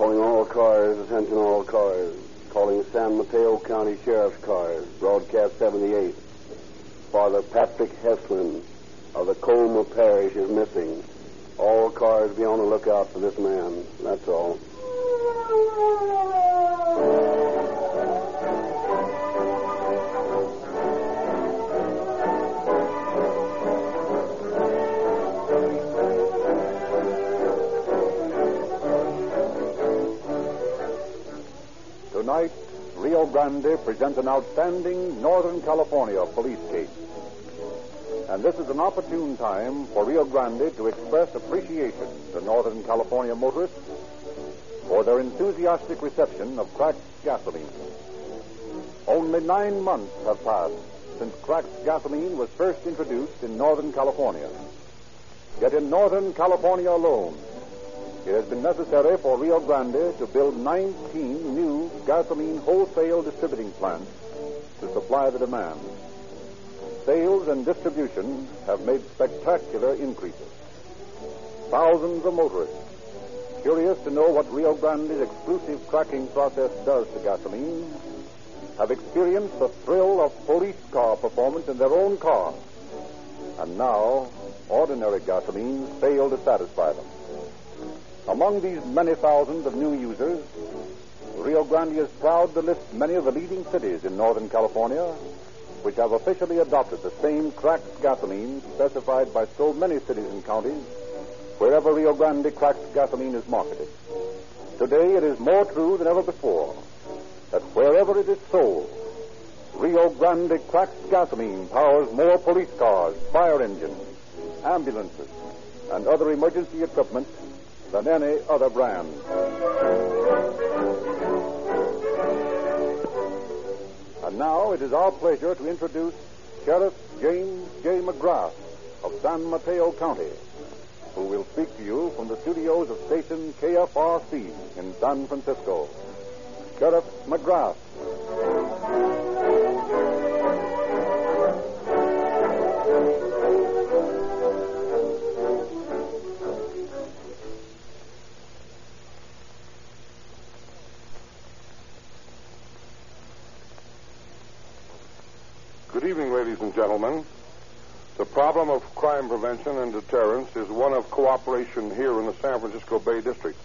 Calling all cars, attention all cars. Calling San Mateo County Sheriff's cars, broadcast 78. Father Patrick Heslin of the Colma Parish is missing. All cars be on the lookout for this man. That's all. Rio Grande presents an outstanding Northern California police case. And this is an opportune time for Rio Grande to express appreciation to Northern California motorists for their enthusiastic reception of cracked gasoline. Only nine months have passed since cracked gasoline was first introduced in Northern California. Yet in Northern California alone, it has been necessary for Rio Grande to build 19 new gasoline wholesale distributing plants to supply the demand. Sales and distribution have made spectacular increases. Thousands of motorists, curious to know what Rio Grande's exclusive cracking process does to gasoline, have experienced the thrill of police car performance in their own car. And now, ordinary gasoline fail to satisfy them. Among these many thousands of new users, Rio Grande is proud to list many of the leading cities in Northern California which have officially adopted the same cracked gasoline specified by so many cities and counties wherever Rio Grande cracked gasoline is marketed. Today it is more true than ever before that wherever it is sold, Rio Grande cracked gasoline powers more police cars, fire engines, ambulances, and other emergency equipment than any other brand. And now it is our pleasure to introduce Sheriff James J. McGrath of San Mateo County, who will speak to you from the studios of station KFRC in San Francisco. Sheriff McGrath. Good evening, ladies and gentlemen. The problem of crime prevention and deterrence is one of cooperation here in the San Francisco Bay District.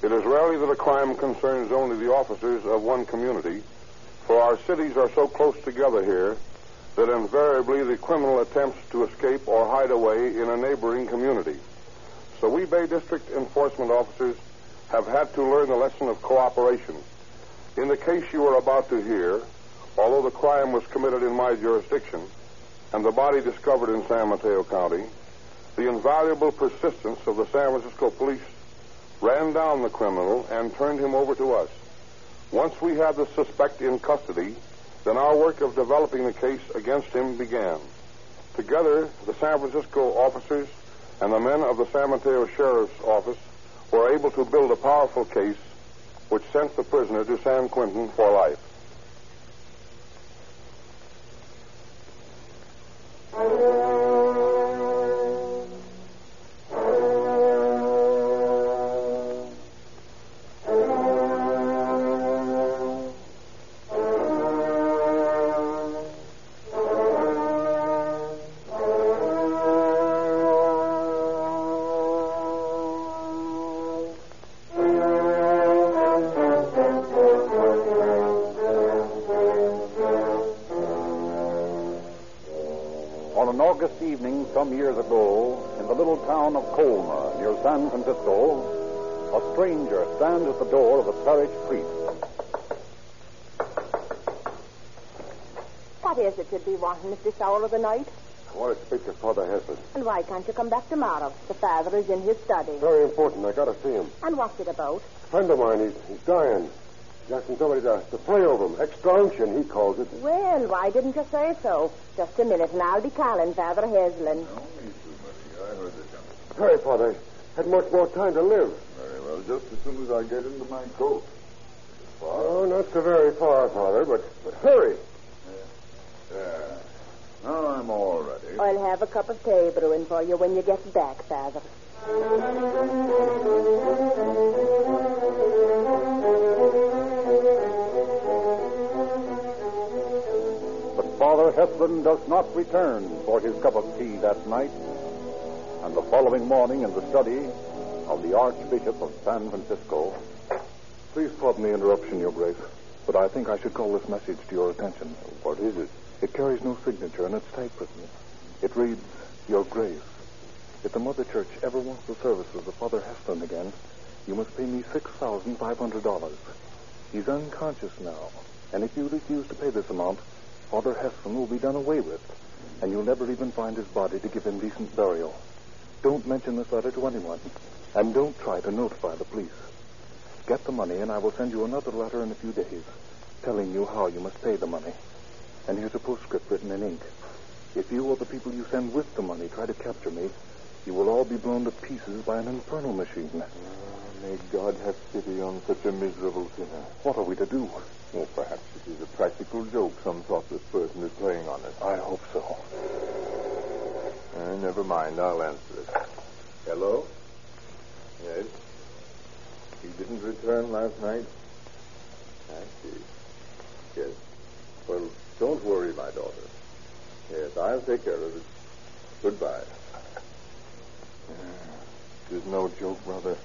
It is rarely that a crime concerns only the officers of one community, for our cities are so close together here that invariably the criminal attempts to escape or hide away in a neighboring community. So we Bay District enforcement officers have had to learn the lesson of cooperation. In the case you are about to hear, although the crime was committed in my jurisdiction and the body discovered in San Mateo County, the invaluable persistence of the San Francisco police ran down the criminal and turned him over to us. Once we had the suspect in custody, then our work of developing the case against him began. Together, the San Francisco officers and the men of the San Mateo Sheriff's Office were able to build a powerful case which sent the prisoner to San Quentin for life. August evening some years ago, in the little town of Colma, near San Francisco, a stranger stands at the door of a parish priest. What is it you'd be wanting at this hour of the night? I want to speak to Father Heslin. And why can't you come back tomorrow? The father is in his study. Very important. I got to see him. And what's it about? A friend of mine, he's, he's dying. He's Asking somebody to, to pray over him. Extra unction, he calls it. Well, why didn't you say so? Just a minute, and I'll be calling Father Heslin. I heard the jump. Hurry, Father. Had much more time to live. Very well, just as soon as I get into my coat. Oh, not so very far, Father, but, but hurry. Yeah. Now I'm all ready. I'll have a cup of tea brewing for you when you get back, Father. Father Heslin does not return for his cup of tea that night. And the following morning, in the study of the Archbishop of San Francisco, Please pardon the interruption, Your Grace, but I think I should call this message to your attention. what is it? It carries no signature and it's typewritten. It reads, Your Grace. If the Mother Church ever wants the services of Father Heslin again, you must pay me $6,500. He's unconscious now, and if you refuse to pay this amount, Father Heslin will be done away with, and you'll never even find his body to give him decent burial. Don't mention this letter to anyone, and don't try to notify the police. Get the money, and I will send you another letter in a few days, telling you how you must pay the money. And here's a postscript written in ink. If you or the people you send with the money try to capture me, you will all be blown to pieces by an infernal machine. Ah, may God have pity on such a miserable sinner. What are we to do? Well, perhaps it is a practical joke some thoughtless person is playing on us. I hope so. Uh, never mind, I'll answer it. Hello? Yes? He didn't return last night? I see. Yes. Well, don't worry, my daughter. Yes, I'll take care of it. Goodbye. It is no joke, brother.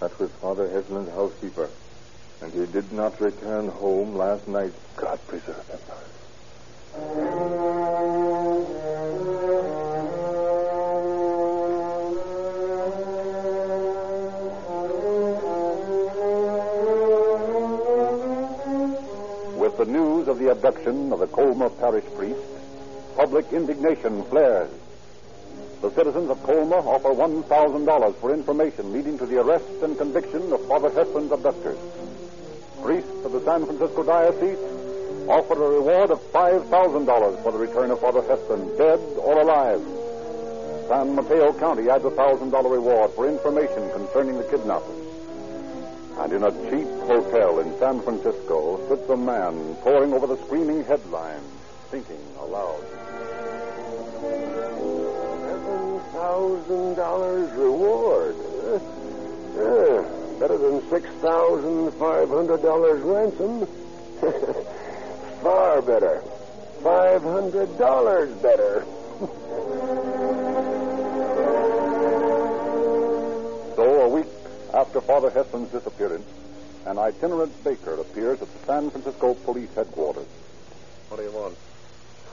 That was Father Heslin's housekeeper. And he did not return home last night. God preserve him. With the news of the abduction of the Colma parish priest, public indignation flares. The citizens of Colma offer $1,000 for information leading to the arrest and conviction of Father Heslin's abductors. Priests of the San Francisco Diocese offered a reward of $5,000 for the return of Father Heslin, dead or alive. San Mateo County adds a $1,000 reward for information concerning the kidnappers. And in a cheap hotel in San Francisco sits a man poring over the screaming headlines, thinking aloud. Seven thousand dollars reward. Huh? Yeah, better than six thousand five hundred dollars ransom. Far better. Five hundred dollars better. So, a week after Father Heslin's disappearance, an itinerant baker appears at the San Francisco Police Headquarters. What do you want?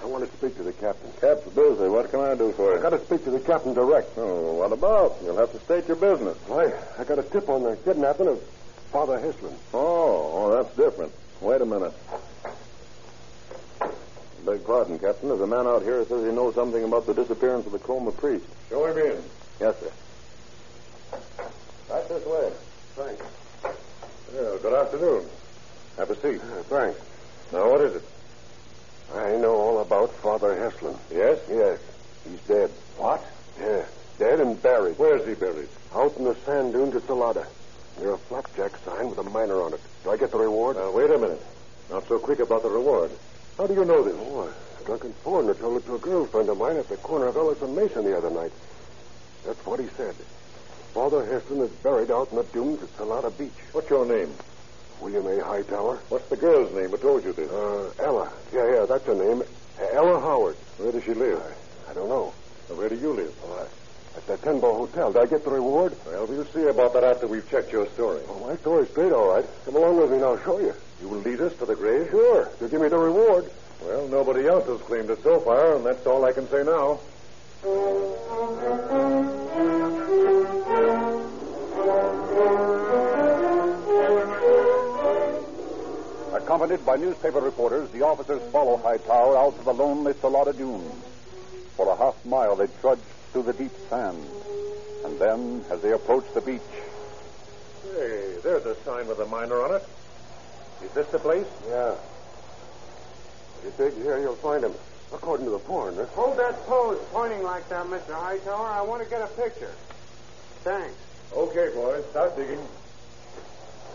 I want to speak to the captain. Cap's busy. What can I do for you? I've got to speak to the captain direct. Oh, what about? You'll have to state your business. Why, I got a tip on the kidnapping of Father Heslin. Oh, oh, that's different. Wait a minute. Beg pardon, Captain. There's a man out here who says he knows something about the disappearance of the Colma priest. Show him in. Yes, sir. Right this way. Thanks. Well, good afternoon. Have a seat. Uh, thanks. Now, what is it? I know all about Father Heslin. Yes? Yes. He's dead. What? Yeah. Dead and buried. Where's he buried? Out in the sand dunes at Salada. Near a flapjack sign with a miner on it. Do I get the reward? Wait a minute. Not so quick about the reward. How do you know this? Oh, a drunken foreigner told it to a girlfriend of mine at the corner of Ellis and Mason the other night. That's what he said. Father Heslin is buried out in the dunes at Salada Beach. What's your name? William A. Hightower. What's the girl's name I told you this? Uh, Ella. Yeah, yeah, that's her name. Ella Howard. Where does she live? I don't know. Where do you live? Oh, I, at the Tenbo Hotel. Did I get the reward? Well, we'll see about that after we've checked your story. Oh, my story's straight, all right. Come along with me and I'll show you. You will lead us to the grave? Sure. You'll give me the reward. Well, nobody else has claimed it so far, and that's all I can say now. Accompanied by newspaper reporters, the officers follow Hightower out to the lonely Salada dunes. For a half mile, they trudge through the deep sand. And then, as they approach the beach, Hey, there's a sign with a miner on it. Is this the place? Yeah. If You dig here, you'll find him. According to the foreigner. Hold that pose pointing like that, Mr. Hightower. I want to get a picture. Thanks. Okay, boys. Start digging.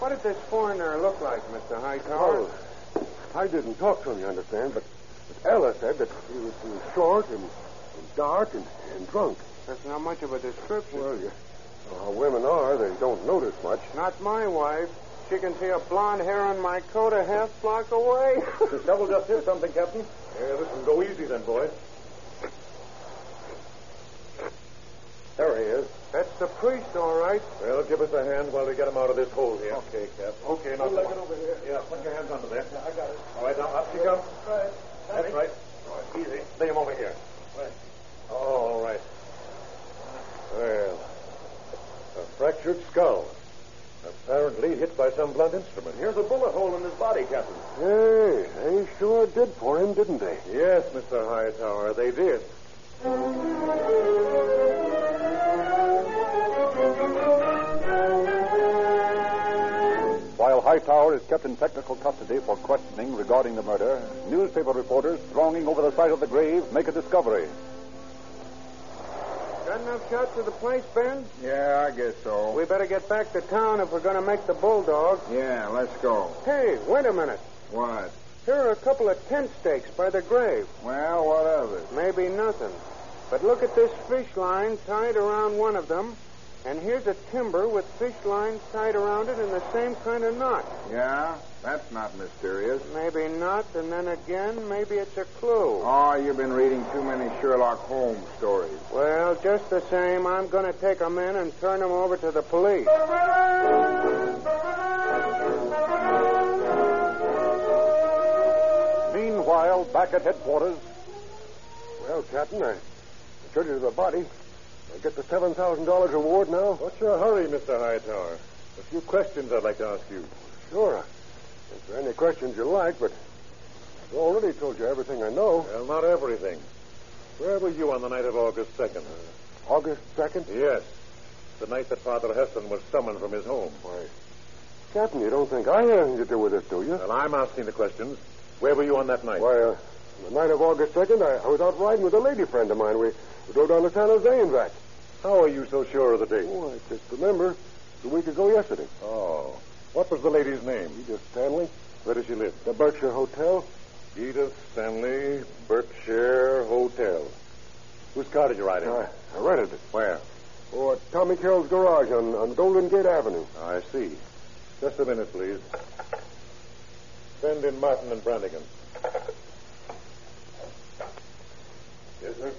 What did this foreigner look like, Mr. Hightower? Oh, I didn't talk to him, you understand, but, but Ella said that he was, he was short and, and dark and, and drunk. That's not much of a description. Well, you, well, how women are, they don't notice much. Not my wife. She can see a blonde hair on my coat a half block away. The devil just hit something, Captain. Yeah, this listen, go easy then, boys. There he is. That's the priest, all right. Well, give us a hand while we get him out of this hole here. Okay, Cap. Okay, now Leg come it on. over here. Yeah, put your hands under there. I got it. All right, now up you come. Right. That's right. All right, easy. Lay him over here. Right. All right. Well, a fractured skull. Apparently hit by some blunt instrument. Here's a bullet hole in his body, Captain. Hey, they sure did for him, didn't they? Yes, Mr. Hightower, they did. While Hightower is kept in technical custody for questioning regarding the murder, newspaper reporters thronging over the site of the grave make a discovery. Got enough shots of the place, Ben? Yeah, I guess so. We better get back to town if we're going to make the bulldog. Yeah, let's go. Hey, wait a minute. What? Here are a couple of tent stakes by the grave. Well, what of it? Maybe nothing. But look at this fish line tied around one of them. And here's a timber with fish lines tied around it in the same kind of knot. Yeah? That's not mysterious. Maybe not, and then again, maybe it's a clue. Oh, you've been reading too many Sherlock Holmes stories. Well, just the same, I'm going to take 'em in and turn 'em over to the police. Meanwhile, back at headquarters, Well, Captain, I, I you the body. I get the $7,000 reward now? What's your hurry, Mr. Hightower? A few questions I'd like to ask you. Sure. If there are any questions you like, but I've already told you everything I know. Well, not everything. Where were you on the night of August 2nd? Uh, August 2nd? Yes. The night that Father Heslin was summoned from his home. Why, Captain, you don't think I had anything to do with this, do you? Well, I'm asking the questions. Where were you on that night? Why, uh, the night of August 2nd, I, I was out riding with a lady friend of mine. We, we drove down to San Jose and back. How are you so sure of the date? Oh, I just remember. It's a week ago yesterday. Oh. What was the lady's name? Edith Stanley, Where does she live? the Berkshire Hotel. Edith Stanley, Berkshire Hotel. Whose car did you ride in? I, I rented it. Where? Oh, at Tommy Carroll's garage on, on Golden Gate Avenue. I see. Just a minute, please. Send in Martin and Brannigan. Yes, sir.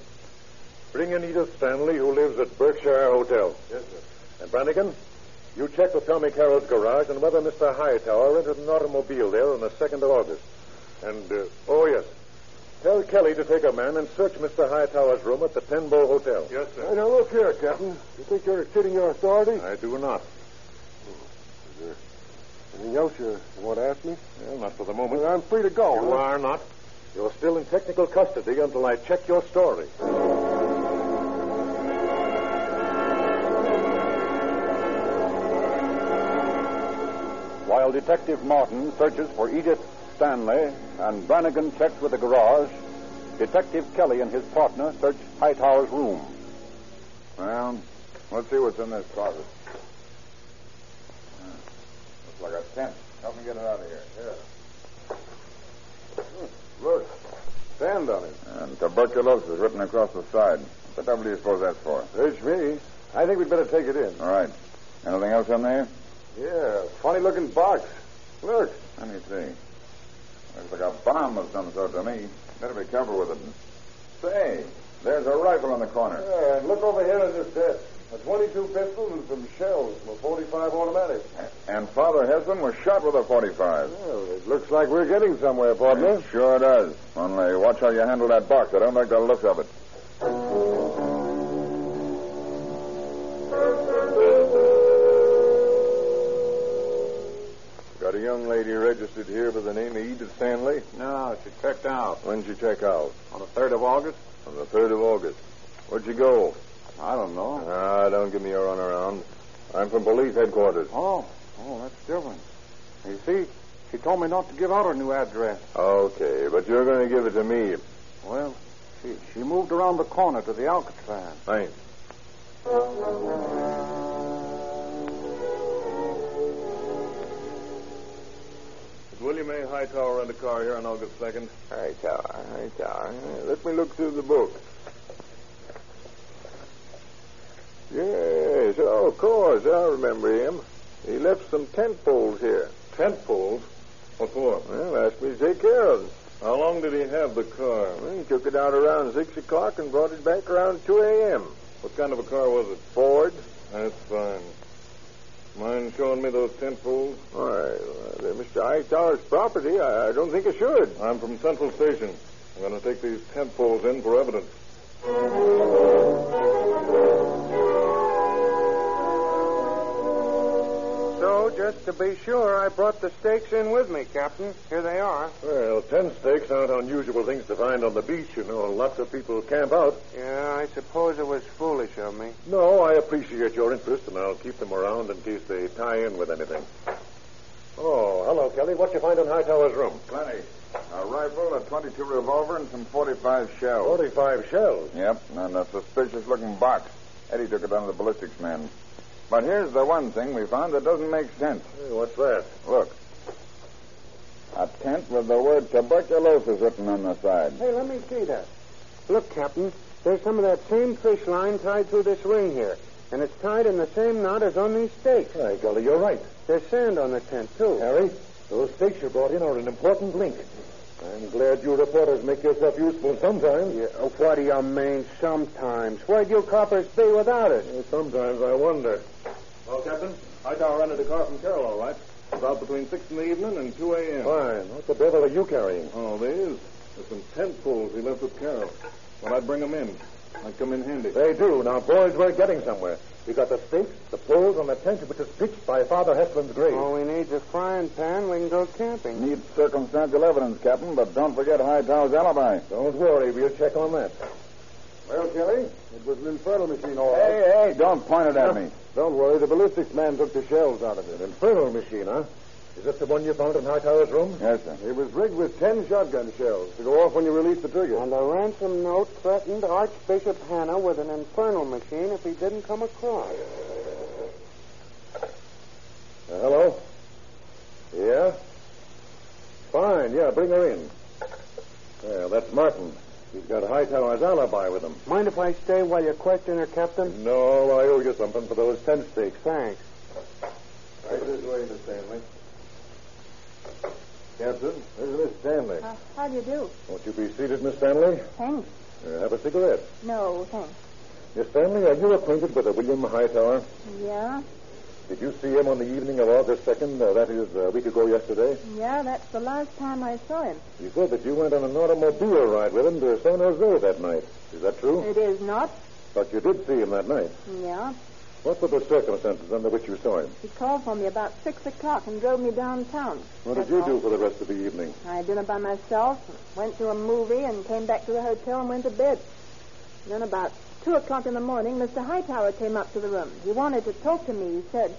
Bring in Edith Stanley, who lives at Berkshire Hotel. Yes, sir. And Brannigan, you check with Tommy Carroll's garage and whether Mr. Hightower rented an automobile there on the 2nd of August. And, uh, oh, yes. Tell Kelly to take a man and search Mr. Hightower's room at the Ten Bow Hotel. Yes, Hey, now look here, Captain. You think you're exceeding your authority? I do not. Is there anything else you, you want to ask me? Well, not for the moment. Well, I'm free to go. You huh? are not. You're still in technical custody until I check your story. while Detective Martin searches for Edith Stanley and Brannigan checks with the garage, Detective Kelly and his partner search Hightower's room. Well, let's see what's in this closet. Looks like a tent. Help me get it out of here. Yeah. Hmm. Look. Sand on it. And tuberculosis written across the side. What the devil do you suppose that's for? Search me. I think we'd better take it in. All right. Anything else in there? Yeah, funny looking box. Look. Let me see. Looks like a bomb of some sort to me. Better be careful with it. Say, there's a rifle in the corner. Yeah, and look over here at this desk. A 22 pistol and some shells from a 45 automatic. And Father Heslin was shot with a 45. Well, it looks like we're getting somewhere, partner. It sure does. Only watch how you handle that box. I don't like the look of it. Got a young lady registered here by the name of Edith Stanley. No, she checked out. When'd she check out? On the 3rd of August? On the 3rd of August. Where'd she go? I don't know. Ah, don't give me a runaround. I'm from police headquarters. Oh, oh, that's different. You see, She told me not to give out her new address. Okay, but you're going to give it to me. Well, she, she moved around the corner to the Alcatraz. Thanks. Is William A. Hightower rent a car here on August 2nd? Hightower, Hightower. Let me look through the book. Yes, oh, of course, I remember him. He left some tent poles here. Tent poles? What for? Well, asked me to take care of them. How long did he have the car? Well, he took it out around 6 o'clock and brought it back around 2 a.m. What kind of a car was it? Ford. That's fine. Mind showing me those tent poles? All right. Uh, well, they're Mr. Hightower's property. I, I don't think I should. I'm from Central Station. I'm going to take these tent poles in for evidence. Just to be sure, I brought the stakes in with me, Captain. Here they are. Well, tent stakes aren't unusual things to find on the beach, you know. Lots of people camp out. Yeah, I suppose it was foolish of me. No, I appreciate your interest, and I'll keep them around in case they tie in with anything. Oh, hello, Kelly. What'd you find in Hightower's room? Plenty. A rifle, a 22 revolver, and some 45 shells. 45 shells. Yep, and a suspicious-looking box. Eddie took it down to the ballistics man. But here's the one thing we found that doesn't make sense. Hey, what's that? Look. A tent with the word tuberculosis written on the side. Hey, let me see that. Look, Captain. There's some of that same fish line tied through this ring here. And it's tied in the same knot as on these stakes. Hey, Gully, you're right. There's sand on the tent, too. Harry, those stakes you brought in are an important link. I'm glad you reporters make yourself useful sometimes. Yeah, oh, what do you mean sometimes? Where'd you coppers be without us? Well, sometimes I wonder. Well, Captain, Hightower rented a car from Carroll, all right. About between 6 in the evening and 2 a.m. Fine. What the devil are you carrying? Oh, these? There's some tent poles he left with Carroll. Well, I'd bring them in. I'd come in handy. They do. Now, boys, we're getting somewhere. We got the stakes, the poles, and the tent which is pitched by Father Heslin's grave. All we need's a frying pan. We can go camping. Need circumstantial evidence, Captain, but don't forget Hightower's alibi. Don't worry. We'll check on that. Well, Kelly, it was an infernal machine, all right. Hey, hey, don't point it at me. Don't worry. The ballistics man took the shells out of it. Infernal machine, huh? Is this the one you found in Hightower's room? Yes, sir. It was rigged with ten shotgun shells to go off when you release the trigger. And a ransom note threatened Archbishop Hanna with an infernal machine if he didn't come across. Uh, hello? Yeah? Fine, yeah, bring her in. Well, that's Martin. He's got Hightower's alibi with him. Mind if I stay while you question her, Captain? No, I owe you something for those tent stakes. Thanks. Right this way, Miss Stanley. Captain, this is Miss Stanley. Uh, how do you do? Won't you be seated, Miss Stanley? Thanks. Uh, have a cigarette. No, thanks. Miss Stanley, are you acquainted with a William Hightower? Yeah? Did you see him on the evening of August 2nd? Uh, that is, a week ago yesterday? Yeah, that's the last time I saw him. You said that you went on an automobile ride with him to San Jose that night. Is that true? It is not. But you did see him that night. Yeah. What were the circumstances under which you saw him? He called for me about six o'clock and drove me downtown. What did That's you all. do for the rest of the evening? I had dinner by myself, went to a movie, and came back to the hotel and went to bed. Then about two o'clock in the morning, Mr. Hightower came up to the room. He wanted to talk to me, he said.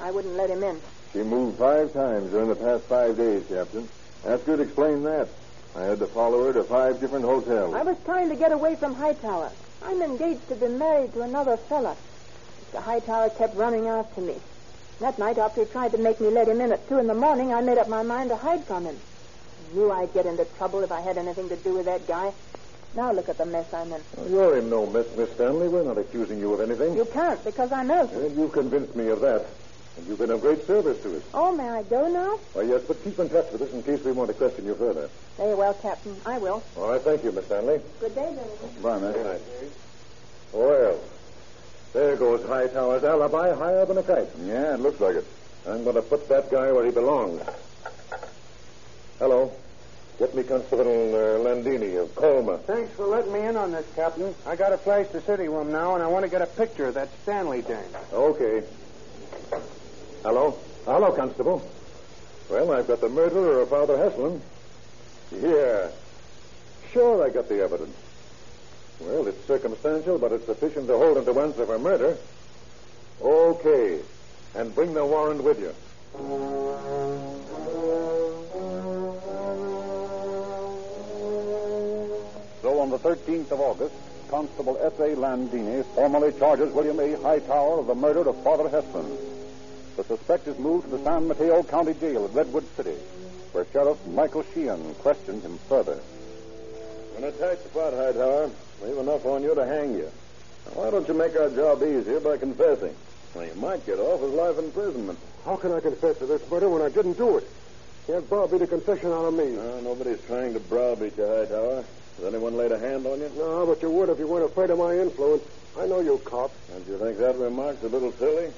I wouldn't let him in. She moved five times during the past five days, Captain. Her to explain that. I had to follow her to five different hotels. I was trying to get away from Hightower. I'm engaged to be married to another fella. Mr. Hightower kept running after me. That night, after he tried to make me let him in at two in the morning, I made up my mind to hide from him. I knew I'd get into trouble if I had anything to do with that guy. Now look at the mess I'm in. Well, you're in no mess, Miss Stanley. We're not accusing you of anything. You can't because I know. innocent. And you convinced me of that. And you've been of great service to us. Oh, may I go now? Why, yes, but keep in touch with us in case we want to question you further. Very well, Captain. I will. All right, thank you, Miss Stanley. Good day, gentlemen. Bye, miss. Good night. Well, there goes Hightower's alibi higher than a kite. Yeah, it looks like it. I'm going to put that guy where he belongs. Hello. Get me Constable uh, Landini of Colma. Thanks for letting me in on this, Captain. I got to flash the city room now, and I want to get a picture of that Stanley dame. Okay. Hello? Hello, Constable. Well, I've got the murderer of Father Heslin. Yeah. Sure, I got the evidence. Well, it's circumstantial, but it's sufficient to hold him to answer for murder. Okay. And bring the warrant with you. On the 13th of August, Constable S.A. Landini formally charges William A. Hightower of the murder of Father Heslin. The suspect is moved to the San Mateo County Jail at Redwood City, where Sheriff Michael Sheehan questions him further. When I tight the spot, Hightower, leave enough on you to hang you. Now, why don't you make our job easier by confessing? Well, you might get off with life imprisonment. How can I confess to this murder when I didn't do it? Can't browbeat a confession out of me. No, nobody's trying to browbeat you, Hightower. Has anyone laid a hand on you? No, but you would if you weren't afraid of my influence. I know you, cop. Don't you think that remark's a little silly?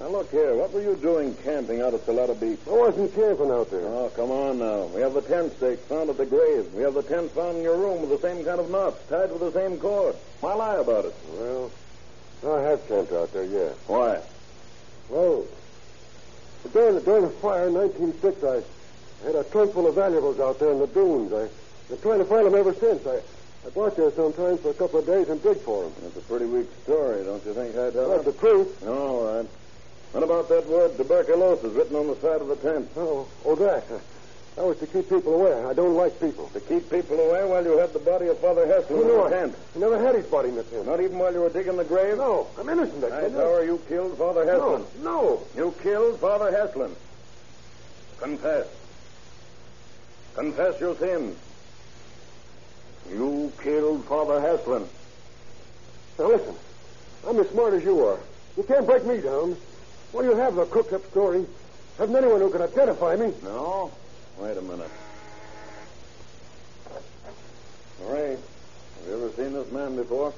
Now, look here. What were you doing camping out at Salada Beach? I wasn't camping out there. Oh, come on now. We have the tent stakes found at the grave. We have the tent found in your room with the same kind of knots, tied with the same cord. Why lie about it? Well, I have camped out there, yeah. Why? Well, during the, during the fire in 1906, I had a trunk full of valuables out there in the dunes. I, been trying to find him ever since. I, I out there sometimes for a couple of days and dig for him. That's a pretty weak story, don't you think, Hightower? Uh, that's the truth. No, all right. What about that word tuberculosis written on the side of the tent? Oh, oh, that. Uh, that was to keep people away. I don't like people. To keep people away while you had the body of Father know, in the tent? I never had his body in the tent. Not even while you were digging the grave? No, I'm innocent. I. Hightower, you killed Father Heslin. No, no. You killed Father Heslin. Confess. Confess your sins. You killed Father Heslin. Now listen, I'm as smart as you are. You can't break me down. Well, you have the cooked up story. Haven't anyone who can identify me. No? Wait a minute. Ray, have you ever seen this man before?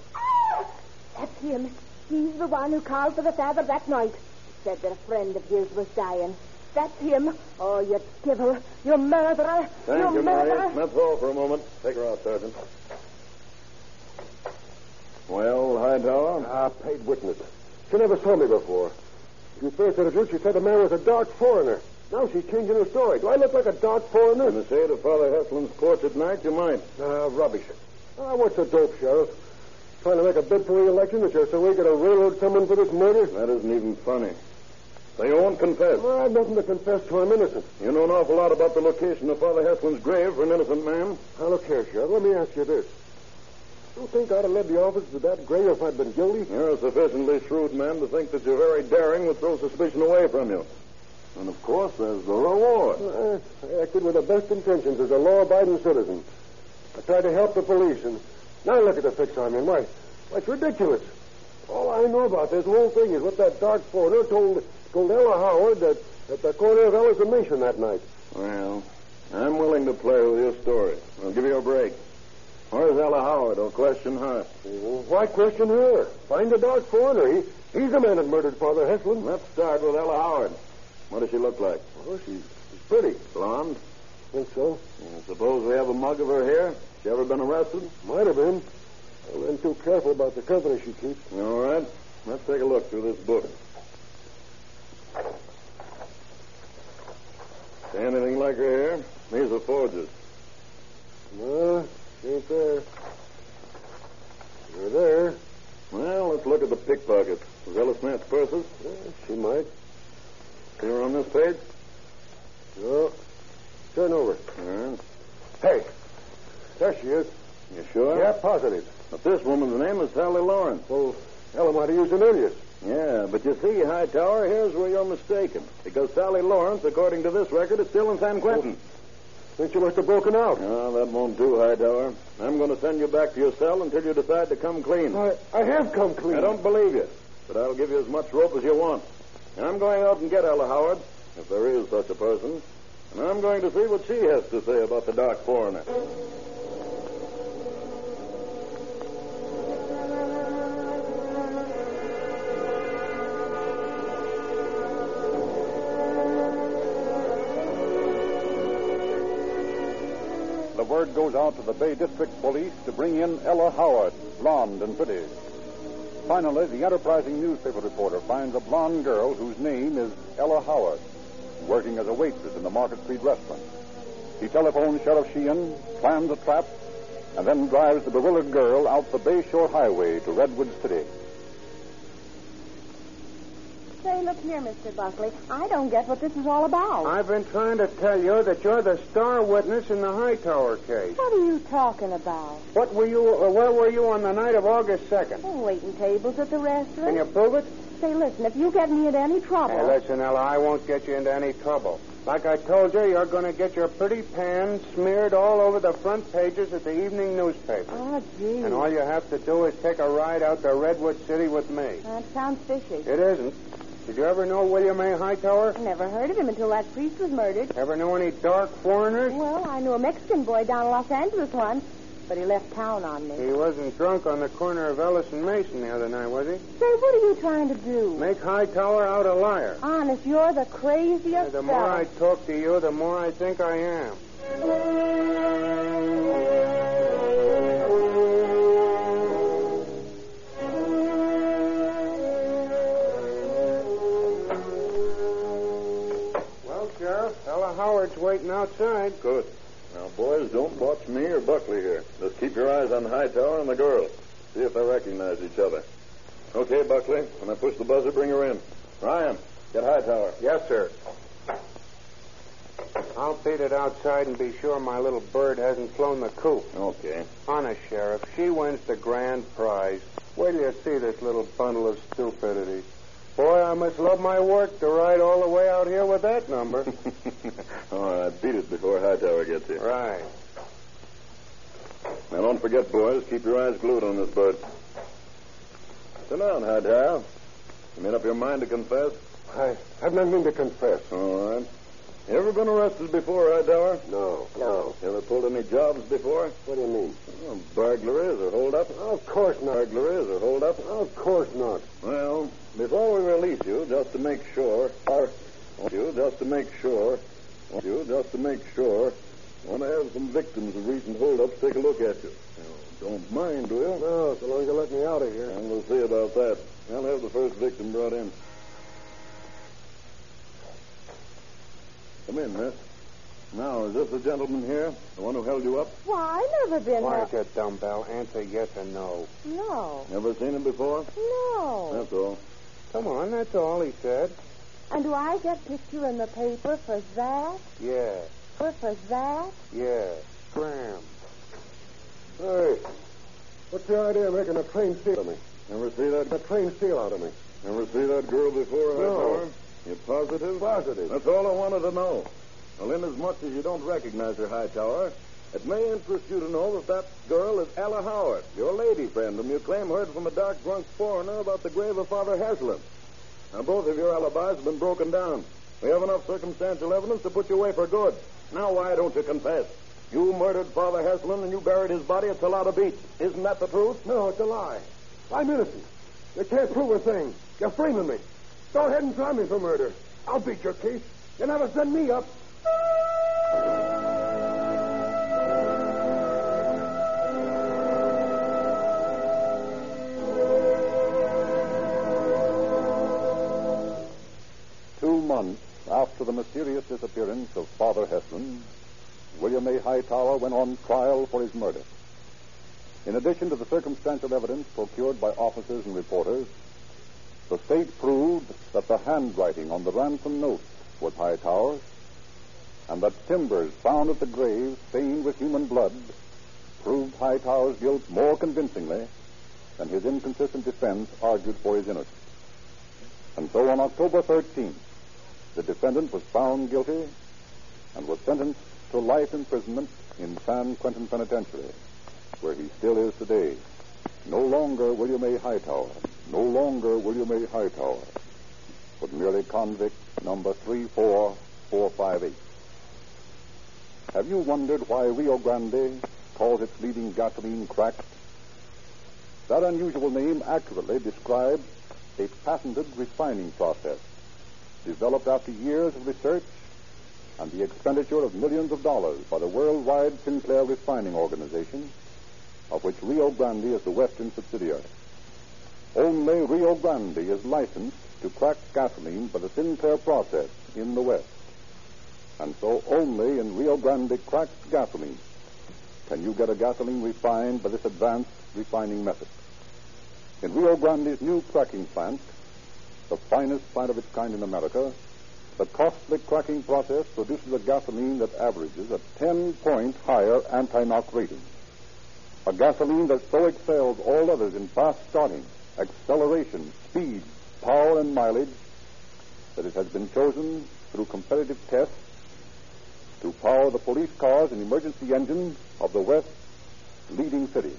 That's him. He's the one who called for the father that night. Said that a friend of his was dying. That's him. Oh, you devil. You murderer. Thank you you, murderer. Maria. That's all for a moment. Take her out, Sergeant. Well, Hightower? Ah, paid witness. She never saw me before. You first introduced, she said the man was a dark foreigner. Now she's changing her story. Do I look like a dark foreigner? In the shade of Father Heslin's porch at night, you might. Ah, rubbish. Ah, what's the dope, Sheriff? Trying to make a bid for re-election that you're so we to railroad someone for this murder? That isn't even funny. You won't confess? Well, I've nothing to confess to. I'm innocent. You know an awful lot about the location of Father Heslin's grave for an innocent man. Now, look here, Sheriff. Let me ask you this. You think I'd have led the office to that grave if I'd been guilty? You're a sufficiently shrewd man to think that you're very daring would throw suspicion away from you. And of course, there's the reward. Uh, I acted with the best intentions as a law-abiding citizen. I tried to help the police, and now look at the fix I'm in. Why, why, it's ridiculous. All I know about this whole thing is what that dark foreigner told told Ella Howard that at the corner of Ellison Mission that night. Well, I'm willing to play with your story. I'll give you a break. Where's Ella Howard? I'll question her. Well, why question her? Find the dark foreigner. He, he's the man that murdered Father Heslin. Let's start with Ella Howard. What does she look like? Oh, she's, she's pretty. Blonde? Think so? I suppose we have a mug of her here. She ever been arrested? Might have been. I wasn't too careful about the company she keeps. All right. Let's take a look through this book. See anything like her here? These are forges. No, she ain't there. You're there. Well, let's look at the pickpockets. Was Ella snatch purses? Yeah, she might. See her on this page? No. Turn over. Right. Hey, there she is. You sure? Yeah, positive. But this woman's name is Sally Lawrence. Well, Ella might have used an alias. Yeah, but you see, Hightower, here's where you're mistaken. Because Sally Lawrence, according to this record, is still in San Quentin. Oh. Think she must have broken out. No, that won't do, Hightower. I'm going to send you back to your cell until you decide to come clean. I, I have come clean. I don't believe you, but I'll give you as much rope as you want. And I'm going out and get Ella Howard, if there is such a person. And I'm going to see what she has to say about the dark foreigner. The word goes out to the Bay District Police to bring in Ella Howard, blonde and pretty. Finally, the enterprising newspaper reporter finds a blonde girl whose name is Ella Howard, working as a waitress in the Market Street restaurant. He telephones Sheriff Sheehan, plans a trap, and then drives the bewildered girl out the Bayshore Highway to Redwood City. Say, look here, Mr. Buckley. I don't get what this is all about. I've been trying to tell you that you're the star witness in the Hightower case. What are you talking about? What were you? Uh, where were you on the night of August second? Oh, waiting tables at the restaurant. Can you prove it? Say, listen, if you get me into any trouble. Hey, listen, Ella, I won't get you into any trouble. Like I told you, you're going to get your pretty pan smeared all over the front pages of the evening newspaper. Oh, gee. And all you have to do is take a ride out to Redwood City with me. That sounds fishy. It isn't. Did you ever know William A. Hightower? I never heard of him until that priest was murdered. Ever know any dark foreigners? Well, I knew a Mexican boy down in Los Angeles once, but he left town on me. He wasn't drunk on the corner of Ellis and Mason the other night, was he? Say, what are you trying to do? Make Hightower out a liar. Honest, you're the craziest The more. I talk to you, the more I think I am. Waiting outside. Good. Now, boys, don't watch me or Buckley here. Just keep your eyes on Hightower and the girl. See if they recognize each other. Okay, Buckley. When I push the buzzer, bring her in. Ryan, get Hightower. Yes, sir. I'll beat it outside and be sure my little bird hasn't flown the coop. Okay. Honest, Sheriff, she wins the grand prize. Wait till you see this little bundle of stupidity. Boy, I must love my work to ride all the way out here with that number. Oh, all right, beat it before Hightower gets here. right. Now, don't forget, boys, keep your eyes glued on this bird. Sit down, Hightower. You made up your mind to confess? I have nothing to confess. All right. You ever been arrested before, Hightower? No, no. You ever pulled any jobs before? What do you mean? Oh, burglaries or hold up? Of course not. Burglaries or hold up? Of course not. Well, before we release you, just to make sure, or you just to make sure, you just to make sure, I want to have some victims of recent holdups take a look at you. Now, don't mind, do you? No, so long as you let me out of here. And we'll see about that. I'll have the first victim brought in. Come in, miss. Now, is this the gentleman here? The one who held you up? Why, I never been Quiet there. you dumbbell. Answer yes or no. No. Never seen him before? No. That's all. Come on, that's all he said. And do I get picture in the paper for that? Yeah, For, for that? yeah. Scram. Hey, what's the idea of making a train steal of me? Never see that? A train steal out of me? Never see that girl before, No. Hightower? You positive? Positive. That's all I wanted to know. Well, inasmuch as you don't recognize her, Hightower, it may interest you to know that that girl is Ella Howard, your lady friend, whom you claim heard from a dark drunk foreigner about the grave of Father Heslin. Now, both of your alibis have been broken down. We have enough circumstantial evidence to put you away for good. Now, why don't you confess? You murdered Father Heslin and you buried his body at Salada Beach. Isn't that the truth? No, it's a lie. I'm innocent. You can't prove a thing. You're framing me. Go ahead and try me for murder. I'll beat your case. You never send me up. Two months after the mysterious disappearance of Father Heslin, William A. Hightower went on trial for his murder. In addition to the circumstantial evidence procured by officers and reporters, the state proved that the handwriting on the ransom note was Hightower's, and that timbers found at the grave stained with human blood proved Hightower's guilt more convincingly than his inconsistent defense argued for his innocence. And so on October 13th, the defendant was found guilty and was sentenced to life imprisonment in San Quentin Penitentiary, where he still is today. No longer William A. Hightower, no longer William A. Hightower, but merely convict number 34458. Have you wondered why Rio Grande calls its leading gasoline cracked? That unusual name accurately describes a patented refining process developed after years of research and the expenditure of millions of dollars by the worldwide Sinclair Refining Organization, of which Rio Grande is the western subsidiary. Only Rio Grande is licensed to crack gasoline by the Sinclair process in the West. And so only in Rio Grande cracked gasoline can you get a gasoline refined by this advanced refining method. In Rio Grande's new cracking plant, the finest plant of its kind in America, the costly cracking process produces a gasoline that averages a 10 point higher anti knock rating. A gasoline that so excels all others in fast starting, acceleration, speed, power, and mileage that it has been chosen through competitive tests to power the police cars and emergency engines of the West's leading cities.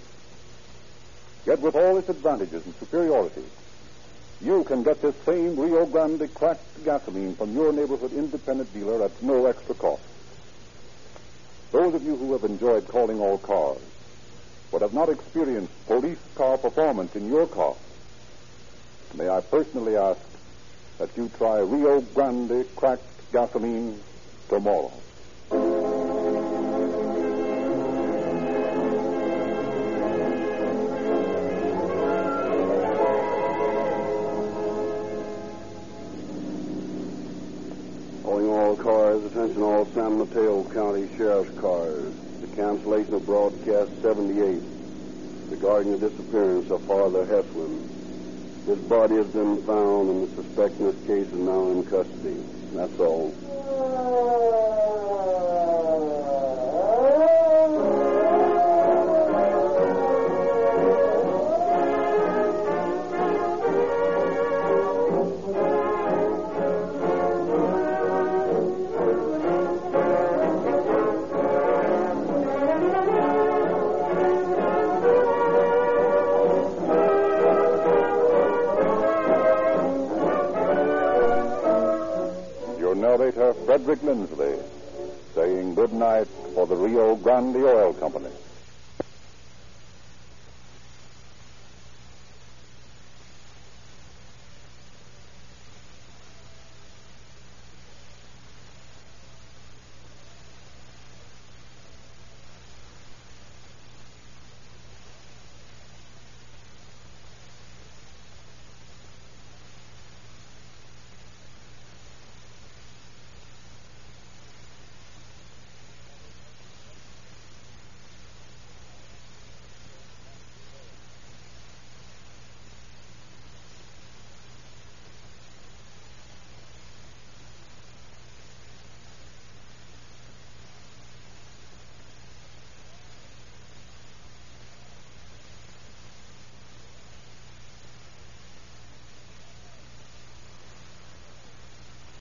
Yet with all its advantages and superiority, you can get this same Rio Grande cracked gasoline from your neighborhood independent dealer at no extra cost. Those of you who have enjoyed calling all cars, but have not experienced police car performance in your car, may I personally ask that you try Rio Grande cracked gasoline tomorrow. Calling all cars, attention all San Mateo County Sheriff's cars. The cancellation of broadcast 78 regarding the disappearance of Father Heslin. His body has been found and the suspect in this case is now in custody. That's all. Narrator, Frederick Lindsley, saying good night for the Rio Grande Oil Company.